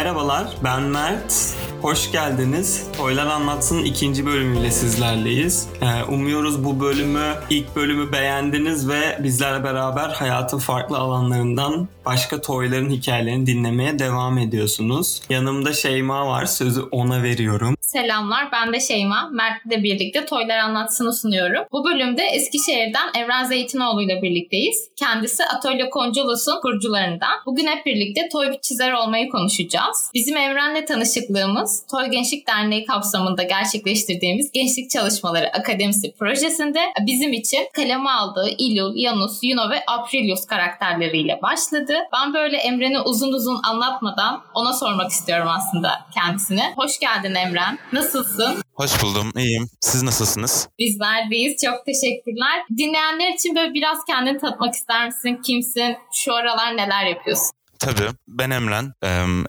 Merhabalar, ben Mert. Hoş geldiniz. Toylar Anlatsın ikinci bölümüyle sizlerleyiz. Ee, umuyoruz bu bölümü, ilk bölümü beğendiniz ve bizlerle beraber hayatın farklı alanlarından başka toyların hikayelerini dinlemeye devam ediyorsunuz. Yanımda Şeyma var, sözü ona veriyorum. Selamlar, ben de Şeyma. Mert'le birlikte Toylar Anlatsın'ı sunuyorum. Bu bölümde Eskişehir'den Evren Zeytinoğlu ile birlikteyiz. Kendisi Atölye Koncolos'un kurucularından. Bugün hep birlikte toy çizer olmayı konuşacağız. Bizim Evren'le tanışıklığımız Toy Gençlik Derneği kapsamında gerçekleştirdiğimiz Gençlik Çalışmaları Akademisi projesinde bizim için kaleme aldığı İlul, Yanus, Yuno ve Aprilius karakterleriyle başladı. Ben böyle Emren'i uzun uzun anlatmadan ona sormak istiyorum aslında kendisine. Hoş geldin Emren. Nasılsın? Hoş buldum, iyiyim. Siz nasılsınız? Bizler deyiz. Çok teşekkürler. Dinleyenler için böyle biraz kendini tanıtmak ister misin? Kimsin? Şu aralar neler yapıyorsun? Tabii. Ben Emren.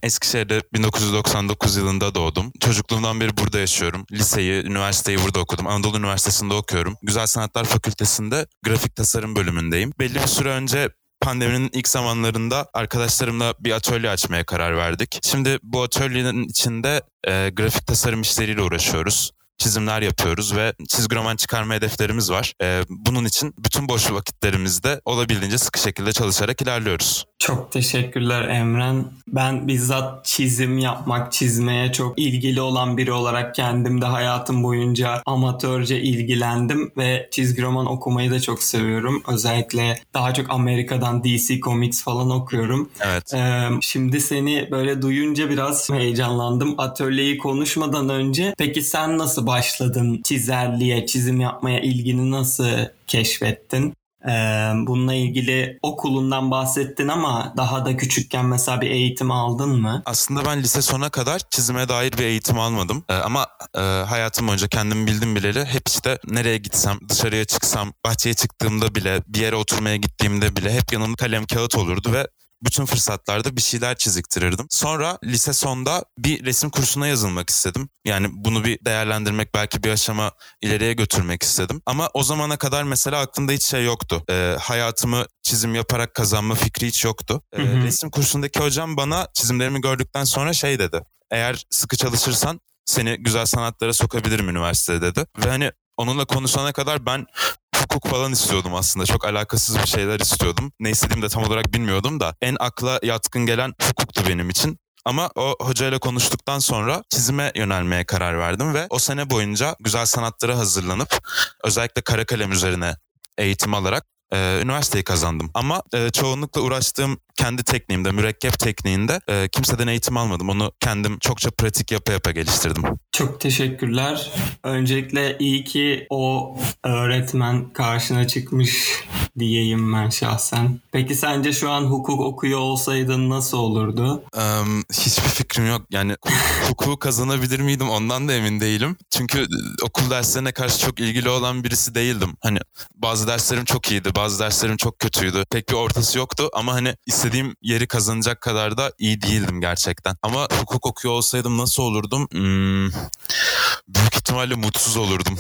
Eskişehir'de 1999 yılında doğdum. Çocukluğumdan beri burada yaşıyorum. Liseyi, üniversiteyi burada okudum. Anadolu Üniversitesi'nde okuyorum. Güzel Sanatlar Fakültesi'nde grafik tasarım bölümündeyim. Belli bir süre önce pandeminin ilk zamanlarında arkadaşlarımla bir atölye açmaya karar verdik. Şimdi bu atölyenin içinde e, grafik tasarım işleriyle uğraşıyoruz çizimler yapıyoruz ve çizgi roman çıkarma hedeflerimiz var. Ee, bunun için bütün boş vakitlerimizde olabildiğince sıkı şekilde çalışarak ilerliyoruz. Çok teşekkürler Emren. Ben bizzat çizim yapmak, çizmeye çok ilgili olan biri olarak kendim de hayatım boyunca amatörce ilgilendim ve çizgi roman okumayı da çok seviyorum. Özellikle daha çok Amerika'dan DC Comics falan okuyorum. Evet. Ee, şimdi seni böyle duyunca biraz heyecanlandım. Atölyeyi konuşmadan önce peki sen nasıl başladın çizerliğe, çizim yapmaya ilgini nasıl keşfettin? Ee, bununla ilgili okulundan bahsettin ama daha da küçükken mesela bir eğitim aldın mı? Aslında ben lise sona kadar çizime dair bir eğitim almadım. Ee, ama e, hayatım boyunca kendimi bildim bileli hep işte nereye gitsem, dışarıya çıksam, bahçeye çıktığımda bile, bir yere oturmaya gittiğimde bile hep yanımda kalem kağıt olurdu ve bütün fırsatlarda bir şeyler çiziktirirdim. Sonra lise sonda bir resim kursuna yazılmak istedim. Yani bunu bir değerlendirmek belki bir aşama ileriye götürmek istedim. Ama o zamana kadar mesela aklımda hiç şey yoktu. Ee, hayatımı çizim yaparak kazanma fikri hiç yoktu. Ee, resim kursundaki hocam bana çizimlerimi gördükten sonra şey dedi. Eğer sıkı çalışırsan seni güzel sanatlara sokabilirim üniversitede dedi. Ve hani onunla konuşana kadar ben hukuk falan istiyordum aslında. Çok alakasız bir şeyler istiyordum. Ne istediğimi de tam olarak bilmiyordum da. En akla yatkın gelen hukuktu benim için. Ama o hocayla konuştuktan sonra çizime yönelmeye karar verdim ve o sene boyunca güzel sanatlara hazırlanıp özellikle kara kalem üzerine eğitim alarak e, üniversiteyi kazandım. Ama e, çoğunlukla uğraştığım kendi tekniğimde, mürekkep tekniğinde e, kimseden eğitim almadım. Onu kendim çokça pratik yapa yapa geliştirdim. Çok teşekkürler. Öncelikle iyi ki o öğretmen karşına çıkmış diyeyim ben şahsen. Peki sence şu an hukuk okuyor olsaydın nasıl olurdu? Um, hiçbir fikrim yok. Yani hukuku kazanabilir miydim ondan da emin değilim. Çünkü okul derslerine karşı çok ilgili olan birisi değildim. Hani bazı derslerim çok iyiydi, bazı derslerim çok kötüydü. Pek bir ortası yoktu ama hani istediğim yeri kazanacak kadar da iyi değildim gerçekten. Ama hukuk okuyor olsaydım nasıl olurdum? Hmm, büyük ihtimalle mutsuz olurdum.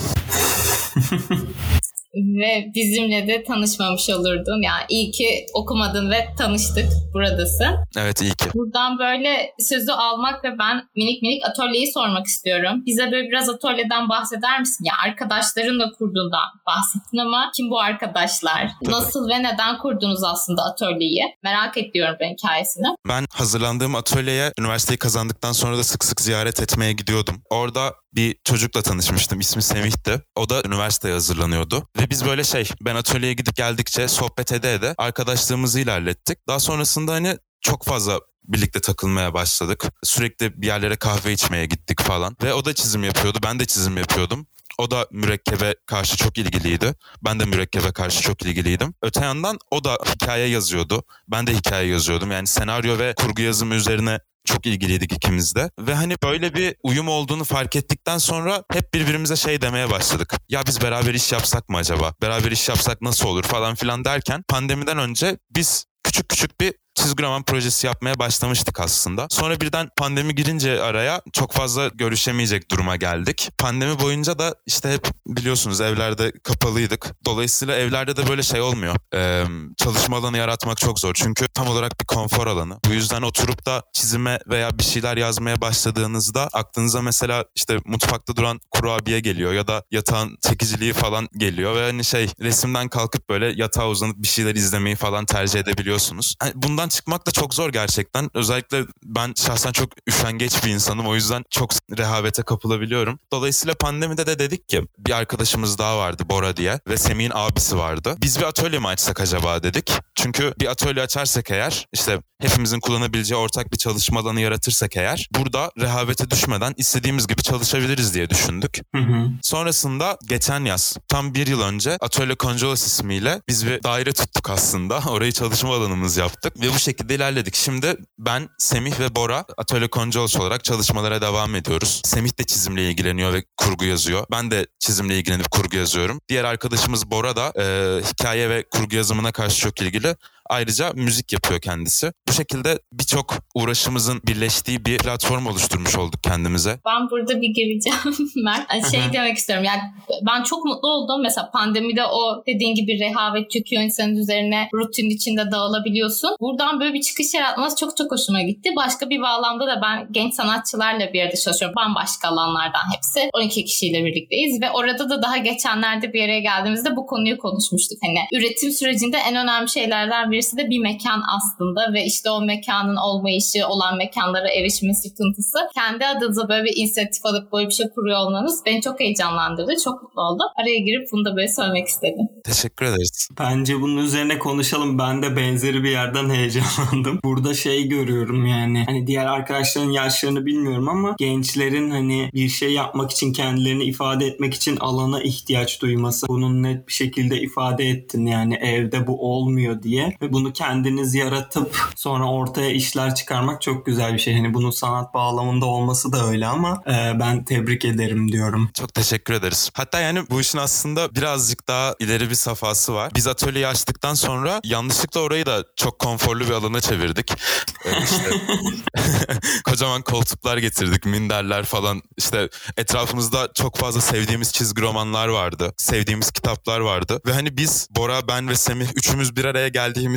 ve bizimle de tanışmamış olurdun. Yani iyi ki okumadın ve tanıştık. Buradasın. Evet iyi ki. Buradan böyle sözü almak ve ben minik minik atölyeyi sormak istiyorum. Bize böyle biraz atölyeden bahseder misin? Ya arkadaşlarınla kurduğundan bahsettin ama kim bu arkadaşlar? Tabii. Nasıl ve neden kurdunuz aslında atölyeyi? Merak ediyorum ben hikayesini. Ben hazırlandığım atölyeye üniversiteyi kazandıktan sonra da sık sık ziyaret etmeye gidiyordum. Orada bir çocukla tanışmıştım. İsmi Semih'ti. O da üniversiteye hazırlanıyordu. Ve biz böyle şey ben atölyeye gidip geldikçe sohbet ede ede arkadaşlığımızı ilerlettik. Daha sonrasında hani çok fazla birlikte takılmaya başladık. Sürekli bir yerlere kahve içmeye gittik falan. Ve o da çizim yapıyordu. Ben de çizim yapıyordum. O da mürekkebe karşı çok ilgiliydi. Ben de mürekkebe karşı çok ilgiliydim. Öte yandan o da hikaye yazıyordu. Ben de hikaye yazıyordum. Yani senaryo ve kurgu yazımı üzerine çok ilgiliydik ikimiz de. Ve hani böyle bir uyum olduğunu fark ettikten sonra hep birbirimize şey demeye başladık. Ya biz beraber iş yapsak mı acaba? Beraber iş yapsak nasıl olur falan filan derken pandemiden önce biz küçük küçük bir çizgi roman projesi yapmaya başlamıştık aslında. Sonra birden pandemi girince araya çok fazla görüşemeyecek duruma geldik. Pandemi boyunca da işte hep biliyorsunuz evlerde kapalıydık. Dolayısıyla evlerde de böyle şey olmuyor. Ee, çalışma alanı yaratmak çok zor. Çünkü tam olarak bir konfor alanı. Bu yüzden oturup da çizime veya bir şeyler yazmaya başladığınızda aklınıza mesela işte mutfakta duran kurabiye geliyor ya da yatağın çekiciliği falan geliyor ve hani şey resimden kalkıp böyle yatağa uzanıp bir şeyler izlemeyi falan tercih edebiliyorsunuz. Yani bundan çıkmak da çok zor gerçekten. Özellikle ben şahsen çok üşengeç bir insanım. O yüzden çok rehavete kapılabiliyorum. Dolayısıyla pandemide de dedik ki bir arkadaşımız daha vardı Bora diye ve Semih'in abisi vardı. Biz bir atölye mi açsak acaba dedik. Çünkü bir atölye açarsak eğer işte hepimizin kullanabileceği ortak bir çalışma alanı yaratırsak eğer burada rehavete düşmeden istediğimiz gibi çalışabiliriz diye düşündük. Hı hı. Sonrasında geçen yaz tam bir yıl önce Atölye Conjolas ismiyle biz bir daire tuttuk aslında. Orayı çalışma alanımız yaptık ve bu şekilde ilerledik. Şimdi ben, Semih ve Bora Atölye Conjolas olarak çalışmalara devam ediyoruz. Semih de çizimle ilgileniyor ve kurgu yazıyor. Ben de çizimle ilgilenip kurgu yazıyorum. Diğer arkadaşımız Bora da e, hikaye ve kurgu yazımına karşı çok ilgili. Ayrıca müzik yapıyor kendisi. Bu şekilde birçok uğraşımızın birleştiği bir platform oluşturmuş olduk kendimize. Ben burada bir gireceğim Mert. Şey demek istiyorum yani ben çok mutlu oldum. Mesela pandemide o dediğin gibi rehavet çöküyor insanın üzerine rutin içinde dağılabiliyorsun. Buradan böyle bir çıkış yaratması çok çok hoşuma gitti. Başka bir bağlamda da ben genç sanatçılarla bir arada çalışıyorum. Bambaşka alanlardan hepsi. 12 kişiyle birlikteyiz ve orada da daha geçenlerde bir araya geldiğimizde bu konuyu konuşmuştuk. Hani üretim sürecinde en önemli şeylerden birisi de bir mekan aslında ve işte o mekanın olmayışı, olan mekanlara erişme sıkıntısı. Kendi adınıza böyle bir inisiyatif alıp böyle bir şey kuruyor olmanız beni çok heyecanlandırdı. Çok mutlu oldum. Araya girip bunu da böyle söylemek istedim. Teşekkür ederiz. Bence bunun üzerine konuşalım. Ben de benzeri bir yerden heyecanlandım. Burada şey görüyorum yani. Hani diğer arkadaşların yaşlarını bilmiyorum ama gençlerin hani bir şey yapmak için kendilerini ifade etmek için alana ihtiyaç duyması. Bunun net bir şekilde ifade ettin yani evde bu olmuyor diye ve bunu kendiniz yaratıp sonra ortaya işler çıkarmak çok güzel bir şey. Hani bunun sanat bağlamında olması da öyle ama e, ben tebrik ederim diyorum. Çok teşekkür ederiz. Hatta yani bu işin aslında birazcık daha ileri bir safhası var. Biz atölyeyi açtıktan sonra yanlışlıkla orayı da çok konforlu bir alana çevirdik. Ee, işte kocaman koltuklar getirdik, minderler falan. İşte etrafımızda çok fazla sevdiğimiz çizgi romanlar vardı. Sevdiğimiz kitaplar vardı. Ve hani biz Bora, ben ve Semih üçümüz bir araya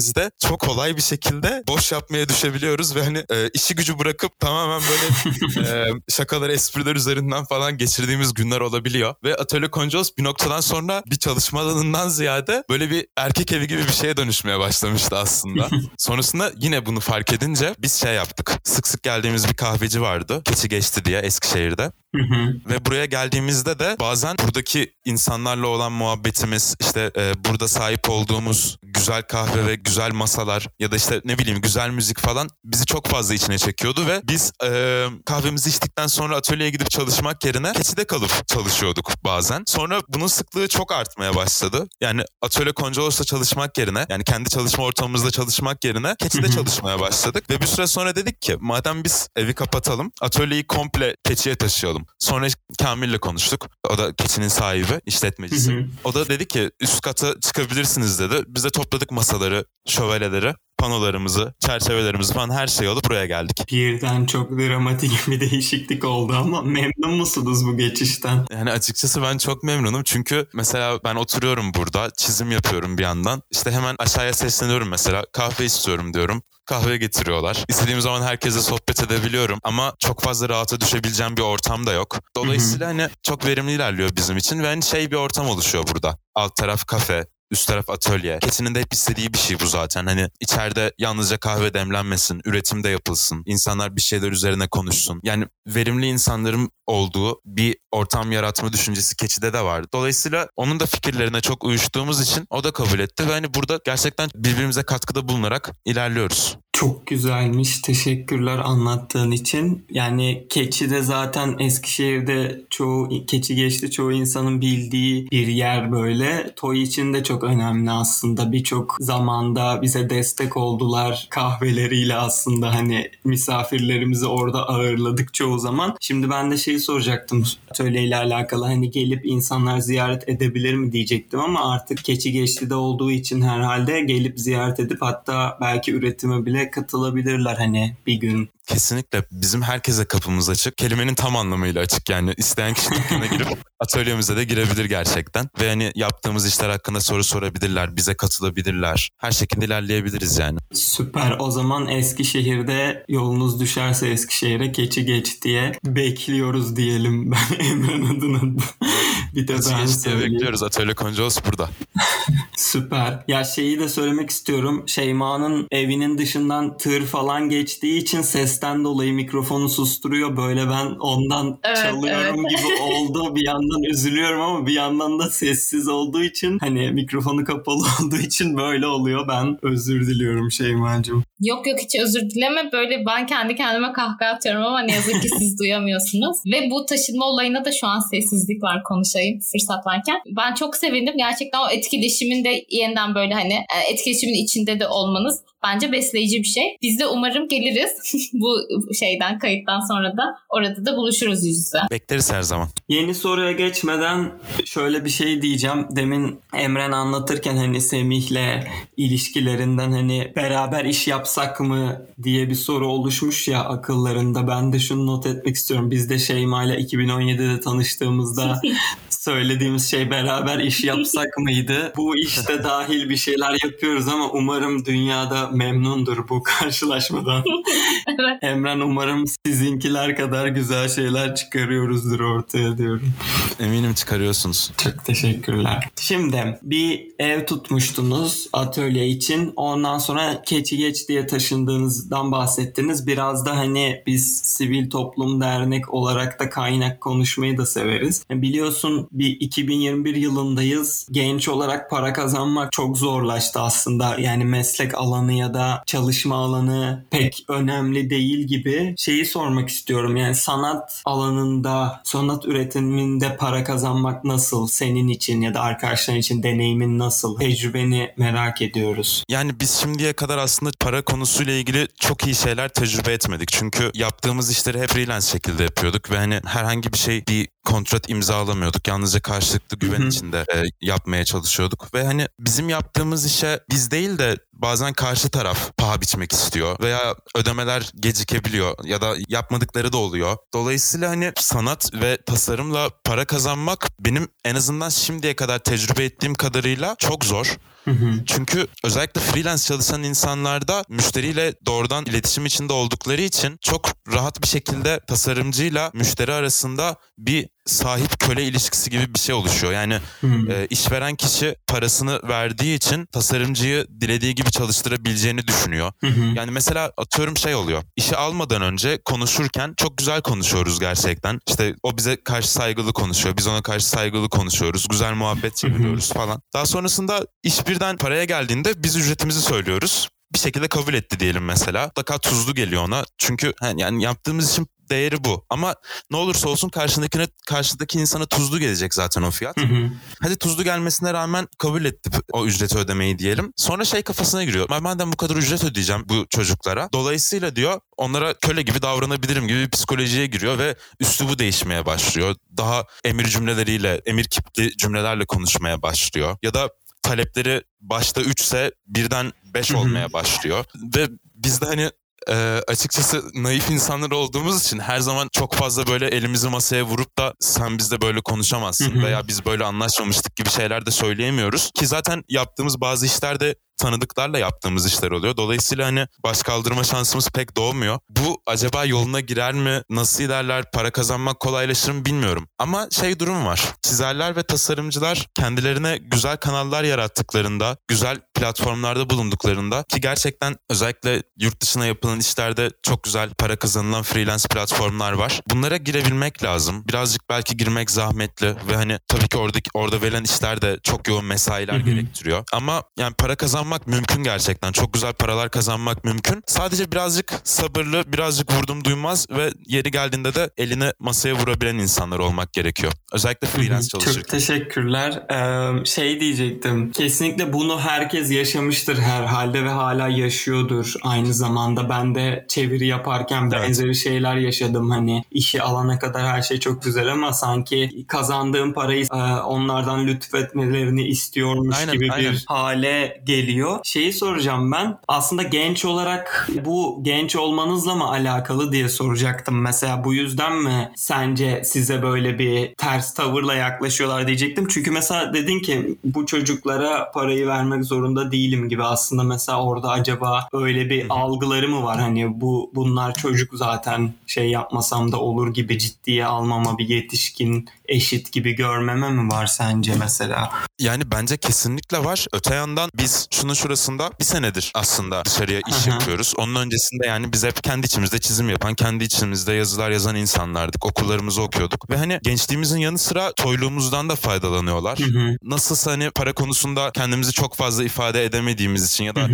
geldiğimizde çok kolay bir şekilde boş yapmaya düşebiliyoruz ve hani e, işi gücü bırakıp tamamen böyle e, şakalar, espriler üzerinden falan geçirdiğimiz günler olabiliyor. Ve Atölye Koncolos bir noktadan sonra bir çalışma alanından ziyade böyle bir erkek evi gibi bir şeye dönüşmeye başlamıştı aslında. Sonrasında yine bunu fark edince biz şey yaptık. Sık sık geldiğimiz bir kahveci vardı. Keçi geçti diye Eskişehir'de. Ve buraya geldiğimizde de bazen buradaki insanlarla olan muhabbetimiz, işte e, burada sahip olduğumuz güzel kahve ve güzel masalar ya da işte ne bileyim güzel müzik falan bizi çok fazla içine çekiyordu ve biz e, kahvemizi içtikten sonra atölyeye gidip çalışmak yerine keçide kalıp çalışıyorduk bazen. Sonra bunun sıklığı çok artmaya başladı. Yani atölye Koncolos'ta çalışmak yerine yani kendi çalışma ortamımızda çalışmak yerine keçide çalışmaya başladık ve bir süre sonra dedik ki madem biz evi kapatalım atölyeyi komple keçiye taşıyalım. Sonra Kamil'le konuştuk. O da keçinin sahibi, işletmecisi. Hı hı. O da dedi ki üst kata çıkabilirsiniz dedi. Biz de topladık masaları, şövalyeleri, panolarımızı, çerçevelerimizi falan her şeyi alıp buraya geldik. Birden çok dramatik bir değişiklik oldu ama memnun musunuz bu geçişten? Yani açıkçası ben çok memnunum çünkü mesela ben oturuyorum burada, çizim yapıyorum bir yandan. İşte hemen aşağıya sesleniyorum mesela kahve istiyorum diyorum. Kahve getiriyorlar. İstediğim zaman herkese sohbet edebiliyorum ama çok fazla rahata düşebileceğim bir ortam da yok. Dolayısıyla hani çok verimli ilerliyor bizim için ve hani şey bir ortam oluşuyor burada. Alt taraf kafe, Üst taraf atölye. Keçinin de hep istediği bir şey bu zaten. Hani içeride yalnızca kahve demlenmesin, üretim de yapılsın. insanlar bir şeyler üzerine konuşsun. Yani verimli insanların olduğu bir ortam yaratma düşüncesi keçide de vardı. Dolayısıyla onun da fikirlerine çok uyuştuğumuz için o da kabul etti ve hani burada gerçekten birbirimize katkıda bulunarak ilerliyoruz. Çok güzelmiş. Teşekkürler anlattığın için. Yani keçi de zaten Eskişehir'de çoğu keçi geçti çoğu insanın bildiği bir yer böyle. Toy için de çok önemli aslında. Birçok zamanda bize destek oldular kahveleriyle aslında hani misafirlerimizi orada ağırladık çoğu zaman. Şimdi ben de şeyi soracaktım atölyeyle alakalı hani gelip insanlar ziyaret edebilir mi diyecektim ama artık keçi geçti de olduğu için herhalde gelip ziyaret edip hatta belki üretime bile katılabilirler hani bir gün. Kesinlikle bizim herkese kapımız açık. Kelimenin tam anlamıyla açık yani. isteyen kişi dükkana girip atölyemize de girebilir gerçekten. Ve hani yaptığımız işler hakkında soru sorabilirler, bize katılabilirler. Her şekilde ilerleyebiliriz yani. Süper. O zaman Eskişehir'de yolunuz düşerse Eskişehir'e keçi geç diye bekliyoruz diyelim ben Emren adına. bir de ben söyleyeyim. bekliyoruz. Atölye Koncolos burada. Süper. Ya şeyi de söylemek istiyorum. Şeyma'nın evinin dışından tır falan geçtiği için sesten dolayı mikrofonu susturuyor. Böyle ben ondan Evet, çalıyorum gibi oldu. Bir yandan üzülüyorum ama bir yandan da sessiz olduğu için hani mikrofonu kapalı olduğu için böyle oluyor. Ben özür diliyorum Şeyma'cığım. Yok yok hiç özür dileme. Böyle ben kendi kendime kahkaha atıyorum ama ne yazık ki siz duyamıyorsunuz. Ve bu taşınma olayına da şu an sessizlik var konuşayım fırsat varken. Ben çok sevindim. Gerçekten o etkileşimin de yeniden böyle hani e, etkileşimin içinde de olmanız bence besleyici bir şey. Biz de umarım geliriz bu şeyden kayıttan sonra da orada da buluşuruz yüz yüze. Bekleriz her zaman. Yeni soruya geçmeden şöyle bir şey diyeceğim. Demin Emren anlatırken hani Semih'le ilişkilerinden hani beraber iş yapsak mı diye bir soru oluşmuş ya akıllarında. Ben de şunu not etmek istiyorum. Biz de Şeyma ile 2017'de tanıştığımızda söylediğimiz şey beraber iş yapsak mıydı? Bu işte dahil bir şeyler yapıyoruz ama umarım dünyada memnundur bu karşılaşmadan. Evet. Emren umarım sizinkiler kadar güzel şeyler çıkarıyoruzdur ortaya diyorum. Eminim çıkarıyorsunuz. Çok teşekkürler. Şimdi bir ev tutmuştunuz atölye için. Ondan sonra keçi geç diye taşındığınızdan bahsettiniz. Biraz da hani biz sivil toplum dernek olarak da kaynak konuşmayı da severiz. Biliyorsun bir 2021 yılındayız. Genç olarak para kazanmak çok zorlaştı aslında. Yani meslek alanı ya da çalışma alanı pek önemli değil gibi. Şeyi sormak istiyorum. Yani sanat alanında, sanat üretiminde para kazanmak nasıl senin için ya da arkadaşların için deneyimin nasıl? Tecrübeni merak ediyoruz. Yani biz şimdiye kadar aslında para konusuyla ilgili çok iyi şeyler tecrübe etmedik. Çünkü yaptığımız işleri hep freelance şekilde yapıyorduk ve hani herhangi bir şey bir kontrat imzalamıyorduk. Yalnızca karşılıklı güven Hı hı. içinde e, yapmaya çalışıyorduk ve hani bizim yaptığımız işe biz değil de bazen karşı taraf paha biçmek istiyor veya ödemeler gecikebiliyor ya da yapmadıkları da oluyor. Dolayısıyla hani sanat ve tasarımla para kazanmak benim en azından şimdiye kadar tecrübe ettiğim kadarıyla çok zor. Hı hı. Çünkü özellikle freelance çalışan insanlarda müşteriyle doğrudan iletişim içinde oldukları için çok rahat bir şekilde tasarımcıyla müşteri arasında bir sahip köle ilişkisi gibi bir şey oluşuyor. Yani Hı. e, işveren kişi parasını verdiği için tasarımcıyı dilediği gibi çalıştırabileceğini düşünüyor. Hı. Yani mesela atıyorum şey oluyor. İşi almadan önce konuşurken çok güzel konuşuyoruz gerçekten. İşte o bize karşı saygılı konuşuyor. Biz ona karşı saygılı konuşuyoruz. Güzel muhabbet çeviriyoruz falan. Daha sonrasında iş birden paraya geldiğinde biz ücretimizi söylüyoruz. Bir şekilde kabul etti diyelim mesela. Mutlaka tuzlu geliyor ona. Çünkü yani yaptığımız için değeri bu. Ama ne olursa olsun karşındakine karşıdaki insana tuzlu gelecek zaten o fiyat. Hı hı. Hadi tuzlu gelmesine rağmen kabul etti o ücreti ödemeyi diyelim. Sonra şey kafasına giriyor. Ben madem bu kadar ücret ödeyeceğim bu çocuklara. Dolayısıyla diyor onlara köle gibi davranabilirim gibi bir psikolojiye giriyor ve üslubu değişmeye başlıyor. Daha emir cümleleriyle, emir kipli cümlelerle konuşmaya başlıyor. Ya da talepleri başta 3 ise birden 5 Hı hı. olmaya başlıyor. Ve biz de hani e, açıkçası naif insanlar olduğumuz için her zaman çok fazla böyle elimizi masaya vurup da sen bizde böyle konuşamazsın veya biz böyle anlaşmamıştık gibi şeyler de söyleyemiyoruz. Ki zaten yaptığımız bazı işlerde tanıdıklarla yaptığımız işler oluyor. Dolayısıyla hani baş kaldırma şansımız pek doğmuyor. Bu acaba yoluna girer mi? Nasıl ilerler? Para kazanmak kolaylaşır mı bilmiyorum. Ama şey durum var. Çizerler ve tasarımcılar kendilerine güzel kanallar yarattıklarında, güzel platformlarda bulunduklarında ki gerçekten özellikle yurt dışına yapılan işlerde çok güzel para kazanılan freelance platformlar var. Bunlara girebilmek lazım. Birazcık belki girmek zahmetli ve hani tabii ki oradaki orada verilen işler de çok yoğun mesailer Hı hı. gerektiriyor. Ama yani para kazanmak mümkün gerçekten. Çok güzel paralar kazanmak mümkün. Sadece birazcık sabırlı, birazcık vurdum duymaz ve yeri geldiğinde de elini masaya vurabilen insanlar olmak gerekiyor. Özellikle freelance Çok çalışırken. teşekkürler. Ee, şey diyecektim. Kesinlikle bunu herkes yaşamıştır herhalde ve hala yaşıyordur aynı zamanda. Ben de çeviri yaparken Evet. benzeri şeyler yaşadım. Hani işi alana kadar her şey çok güzel ama sanki kazandığım parayı onlardan lütfetmelerini istiyormuş Aynen, gibi aynen. bir hale geliyor ediyor. Şeyi soracağım ben. Aslında genç olarak bu genç olmanızla mı alakalı diye soracaktım. Mesela bu yüzden mi sence size böyle bir ters tavırla yaklaşıyorlar diyecektim. Çünkü mesela dedin ki bu çocuklara parayı vermek zorunda değilim gibi aslında mesela orada acaba öyle bir algıları mı var? Hani bu bunlar çocuk zaten şey yapmasam da olur gibi ciddiye almama bir yetişkin eşit gibi görmeme mi var sence mesela? Yani bence kesinlikle var. Öte yandan biz şunun şurasında bir senedir aslında dışarıya iş yapıyoruz. Onun öncesinde yani biz hep kendi içimizde çizim yapan, kendi içimizde yazılar yazan insanlardık. Okullarımızı okuyorduk. Ve hani gençliğimizin yanı sıra toyluğumuzdan da faydalanıyorlar. Nasılsa hani para konusunda kendimizi çok fazla ifade edemediğimiz için ya da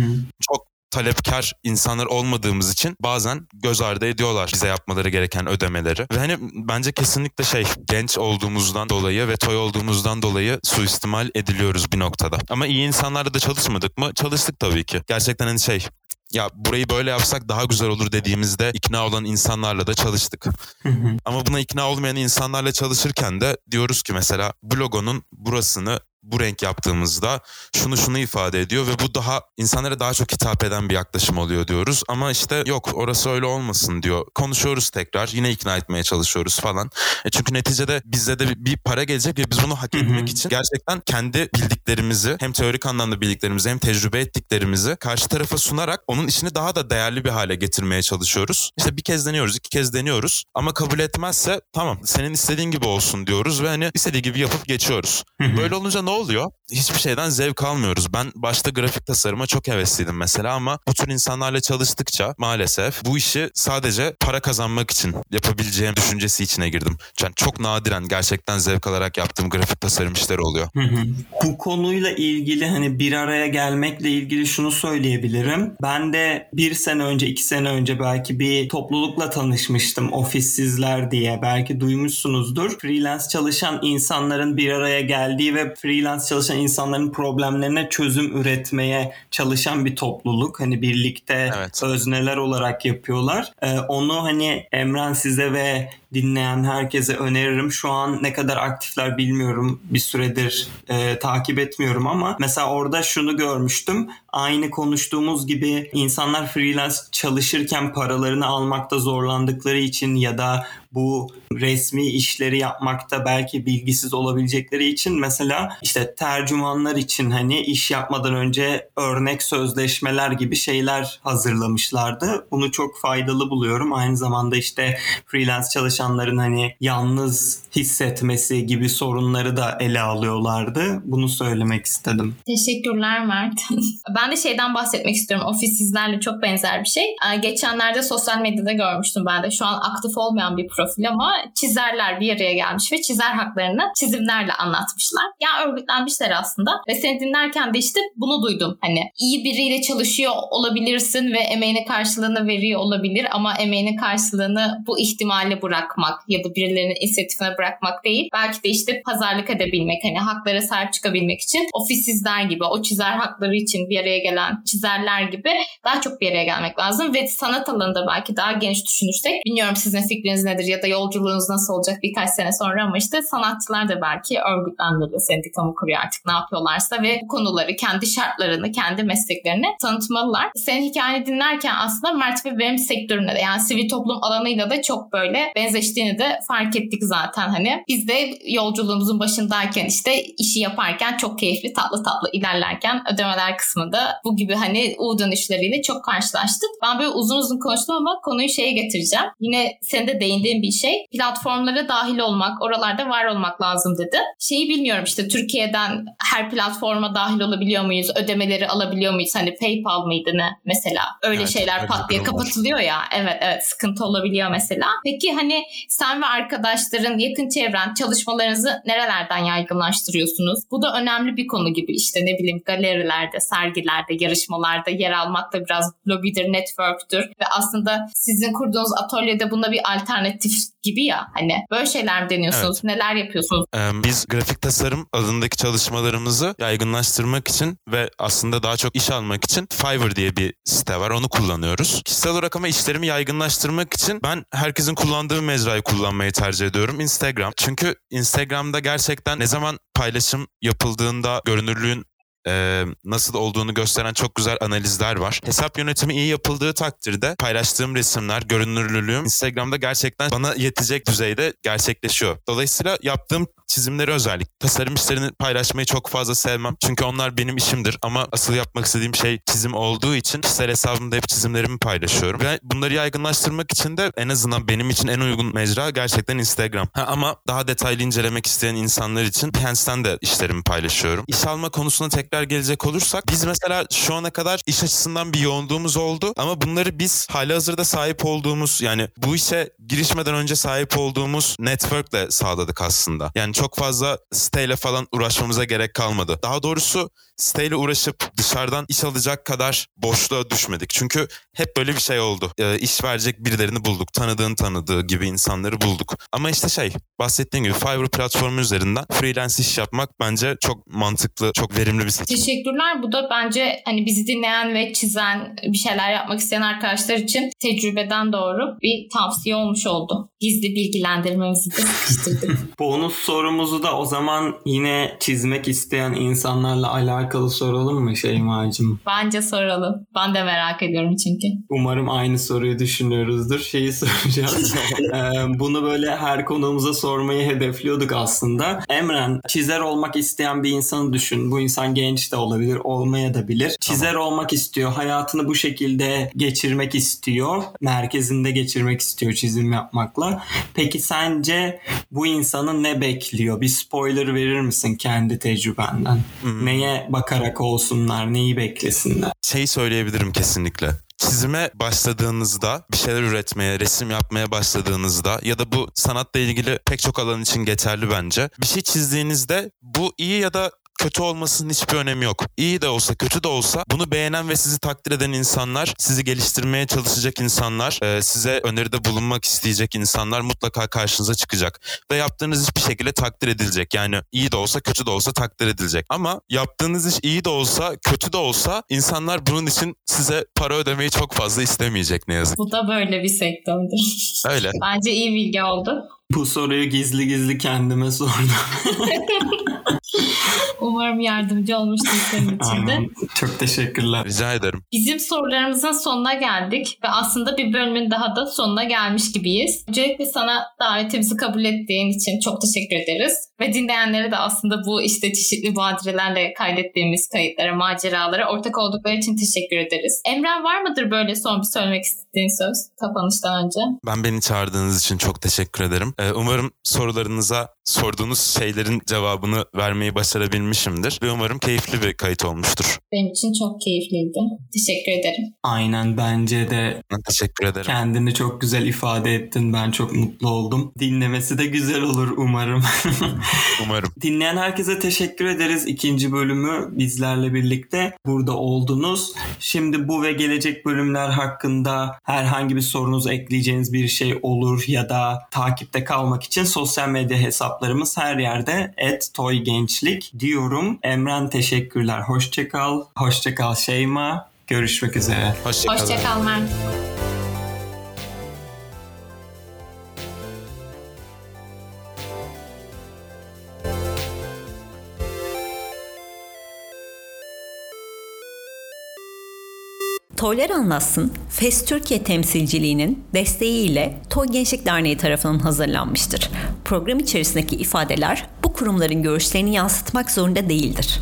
çok talepkar insanlar olmadığımız için bazen göz ardı ediyorlar bize yapmaları gereken ödemeleri. Ve hani bence kesinlikle şey genç olduğumuzdan dolayı ve toy olduğumuzdan dolayı suistimal ediliyoruz bir noktada. Ama iyi insanlarla da çalışmadık mı? Çalıştık tabii ki. Gerçekten hani şey ya burayı böyle yapsak daha güzel olur dediğimizde ikna olan insanlarla da çalıştık. Ama buna ikna olmayan insanlarla çalışırken de diyoruz ki mesela bu logonun burasını bu renk yaptığımızda şunu şunu ifade ediyor ve bu daha insanlara daha çok hitap eden bir yaklaşım oluyor diyoruz. Ama işte yok orası öyle olmasın diyor. Konuşuyoruz tekrar yine ikna etmeye çalışıyoruz falan. E çünkü neticede bize de bir para gelecek ve biz bunu hak etmek için gerçekten kendi bildiklerimizi hem teorik anlamda bildiklerimizi hem tecrübe ettiklerimizi karşı tarafa sunarak onun işini daha da değerli bir hale getirmeye çalışıyoruz. İşte bir kez deniyoruz, iki kez deniyoruz ama kabul etmezse tamam senin istediğin gibi olsun diyoruz ve hani istediği gibi yapıp geçiyoruz. Böyle olunca ne oluyor? Hiçbir şeyden zevk almıyoruz. Ben başta grafik tasarıma çok hevesliydim mesela ama bu tür insanlarla çalıştıkça maalesef bu işi sadece para kazanmak için yapabileceğim düşüncesi içine girdim. Yani çok nadiren gerçekten zevk alarak yaptığım grafik tasarım işleri oluyor. Bu konuyla ilgili hani bir araya gelmekle ilgili şunu söyleyebilirim. Ben de bir sene önce, iki sene önce belki bir toplulukla tanışmıştım. Ofissizler diye. Belki duymuşsunuzdur. Freelance çalışan insanların bir araya geldiği ve freelance çalışan insanların problemlerine çözüm üretmeye çalışan bir topluluk. Hani birlikte Evet. özneler olarak yapıyorlar. Ee, onu hani Emren size ve dinleyen herkese öneririm. Şu an ne kadar aktifler bilmiyorum. Bir süredir e, takip etmiyorum ama mesela orada şunu görmüştüm. Aynı konuştuğumuz gibi insanlar freelance çalışırken paralarını almakta zorlandıkları için ya da bu resmi işleri yapmakta belki bilgisiz olabilecekleri için mesela işte tercümanlar için hani iş yapmadan önce örnek sözleşmeler gibi şeyler hazırlamışlardı. Bunu çok faydalı buluyorum. Aynı zamanda işte freelance çalışanların hani yalnız hissetmesi gibi sorunları da ele alıyorlardı. Bunu söylemek istedim. Teşekkürler Mert. ben de şeyden bahsetmek istiyorum. Ofissizlerle çok benzer bir şey. Ee, Geçenlerde sosyal medyada görmüştüm ben de. Şu an aktif olmayan bir profil ama çizerler bir araya gelmiş ve çizer haklarını çizimlerle anlatmışlar. Ya örgütlenmişler aslında ve seni dinlerken de işte bunu duydum. Hani iyi biriyle çalışıyor olabilirsin ve emeğinin karşılığını veriyor olabilir ama emeğinin karşılığını bu ihtimale bırakmak ya da birilerinin inisiyatifine bırakmak değil. Belki de işte pazarlık edebilmek hani haklara sahip çıkabilmek için ofissizler gibi o çizer hakları için bir araya gelen çizerler gibi daha çok bir araya gelmek lazım ve sanat alanında belki daha geniş düşünürsek bilmiyorum sizin fikriniz nedir ya da yolculuğunuz nasıl olacak birkaç sene sonra ama işte sanatçılar da belki örgütlenmeli, sendika mı kuruyor artık ne yapıyorlarsa ve bu konuları, kendi şartlarını, kendi mesleklerini tanıtmalılar. Senin hikayeni dinlerken aslında Mert ve benim sektörümde de yani sivil toplum alanıyla da çok böyle benzeştiğini de fark ettik zaten hani. Biz de yolculuğumuzun başındayken işte işi yaparken çok keyifli tatlı tatlı ilerlerken ödemeler kısmında bu gibi hani U dönüşleriyle çok karşılaştık. Ben böyle uzun uzun konuştum ama konuyu şeye getireceğim. Yine senin de değindiğin bir şey. Platformlara dahil olmak, oralarda var olmak lazım dedi. Şeyi bilmiyorum işte Türkiye'den her platforma dahil olabiliyor muyuz? Ödemeleri alabiliyor muyuz? Hani PayPal mıydı ne mesela? Öyle Evet, şeyler pat diye kapatılıyor ya. Evet evet sıkıntı olabiliyor mesela. Peki hani sen ve arkadaşların, yakın çevren çalışmalarınızı nerelerden yaygınlaştırıyorsunuz? Bu da önemli bir konu gibi işte ne bileyim galerilerde, sergilerde, yarışmalarda yer almak da biraz lobidir, networktür ve aslında sizin kurduğunuz atölyede buna bir alternatif gibi ya hani böyle şeyler mi deniyorsunuz? Neler yapıyorsunuz? Ee, Biz grafik tasarım adındaki çalışmalarımızı yaygınlaştırmak için ve aslında daha çok iş almak için Fiverr diye bir site var. Onu kullanıyoruz. Kişisel olarak ama işlerimi yaygınlaştırmak için ben herkesin kullandığı mecrayı kullanmayı tercih ediyorum. Instagram. Çünkü Instagram'da gerçekten ne zaman paylaşım yapıldığında görünürlüğün e, nasıl olduğunu gösteren çok güzel analizler var. Hesap yönetimi iyi yapıldığı takdirde paylaştığım resimler, görünürlülüğüm Instagram'da gerçekten bana yetecek düzeyde gerçekleşiyor. Dolayısıyla yaptığım çizimleri özellikle tasarım işlerini paylaşmayı çok fazla sevmem. Çünkü onlar benim işimdir ama asıl yapmak istediğim şey çizim olduğu için kişisel hesabımda hep çizimlerimi paylaşıyorum. Ve bunları yaygınlaştırmak için de en azından benim için en uygun mecra gerçekten Instagram. Ha, ama daha detaylı incelemek isteyen insanlar için Behance'den de işlerimi paylaşıyorum. İş alma konusuna tekrar gelecek olursak biz mesela şu ana kadar iş açısından bir yoğunluğumuz oldu ama bunları biz hali hazırda sahip olduğumuz yani bu işe girişmeden önce sahip olduğumuz networkle sağladık aslında. Yani çok fazla siteyle falan uğraşmamıza gerek kalmadı. Daha doğrusu siteyle uğraşıp dışarıdan iş alacak kadar boşluğa düşmedik. Çünkü hep böyle bir şey oldu. E, iş verecek birilerini bulduk. Tanıdığın tanıdığı gibi insanları bulduk. Ama işte şey bahsettiğim gibi Fiverr platformu üzerinden freelance iş yapmak bence çok mantıklı, çok verimli bir seçim. Teşekkürler. Bu da bence hani bizi dinleyen ve çizen bir şeyler yapmak isteyen arkadaşlar için tecrübeden doğru bir tavsiye olmuş oldu. Gizli bilgilendirmemizi de sıkıştırdık. Bonus sorumuzu da o zaman yine çizmek isteyen insanlarla alakalı soralım mı Şeyma'cığım? Bence soralım. Ben de merak ediyorum çünkü. Umarım aynı soruyu düşünüyoruzdur. Şeyi soracağım. Ee, bunu böyle her konuğumuza sormayı hedefliyorduk aslında. Emren, çizer olmak isteyen bir insanı düşün. Bu insan genç de olabilir, olmaya da bilir. Çizer olmak istiyor. Hayatını bu şekilde geçirmek istiyor. Merkezinde geçirmek istiyor çizim yapmakla. Peki sence bu insanı ne bekliyor? Bir spoiler verir misin kendi tecrübenden? Hmm. Neye bakarak olsunlar, neyi beklesinler? Şeyi söyleyebilirim kesinlikle. Çizime başladığınızda, bir şeyler üretmeye, resim yapmaya başladığınızda ya da bu sanatla ilgili pek çok alan için geçerli bence. Bir şey çizdiğinizde bu iyi ya da kötü olmasının hiçbir önemi yok. İyi de olsa kötü de olsa bunu beğenen ve sizi takdir eden insanlar, sizi geliştirmeye çalışacak insanlar, e, size öneride bulunmak isteyecek insanlar mutlaka karşınıza çıkacak. Ve yaptığınız iş bir şekilde takdir edilecek. Yani iyi de olsa kötü de olsa takdir edilecek. Ama yaptığınız iş iyi de olsa kötü de olsa insanlar bunun için size para ödemeyi çok fazla istemeyecek ne yazık. Bu da böyle bir sektördür. Öyle. Bence iyi bilgi oldu. Bu soruyu gizli gizli kendime sordum. Umarım yardımcı olmuştur senin için de. Çok teşekkürler. Rica ederim. Bizim sorularımızın sonuna geldik ve aslında bir bölümün daha da sonuna gelmiş gibiyiz. Öncelikle sana davetimizi kabul ettiğin için çok teşekkür ederiz. Ve dinleyenlere de aslında bu işte çeşitli badirelerle kaydettiğimiz kayıtlara, maceralara ortak oldukları için teşekkür ederiz. Emren var mıdır böyle son bir söylemek istediğin söz kapanıştan önce? Ben beni çağırdığınız için çok teşekkür ederim. Ee, umarım sorularınıza sorduğunuz şeylerin cevabını vermeyi başarabilmişimdir. Ve umarım keyifli bir kayıt olmuştur. Benim için çok keyifliydi. Teşekkür ederim. Aynen bence de Ben teşekkür ederim. kendini çok güzel ifade ettin. Ben çok mutlu oldum. Dinlemesi de güzel olur umarım. Umarım. Dinleyen herkese teşekkür ederiz. İkinci bölümü bizlerle birlikte burada oldunuz. Şimdi bu ve gelecek bölümler hakkında herhangi bir sorunuz ekleyeceğiniz bir şey olur ya da takipte kalmak için sosyal medya hesaplarımız her yerde @toygençlik diyorum. Emren teşekkürler. Hoşçakal. Hoşçakal Şeyma. Görüşmek üzere. Hoşçakalın. Hoşçakal Mert. Toylar Anlatsın, FES Türkiye temsilciliğinin desteğiyle Toy Gençlik Derneği tarafından hazırlanmıştır. Program içerisindeki ifadeler bu kurumların görüşlerini yansıtmak zorunda değildir.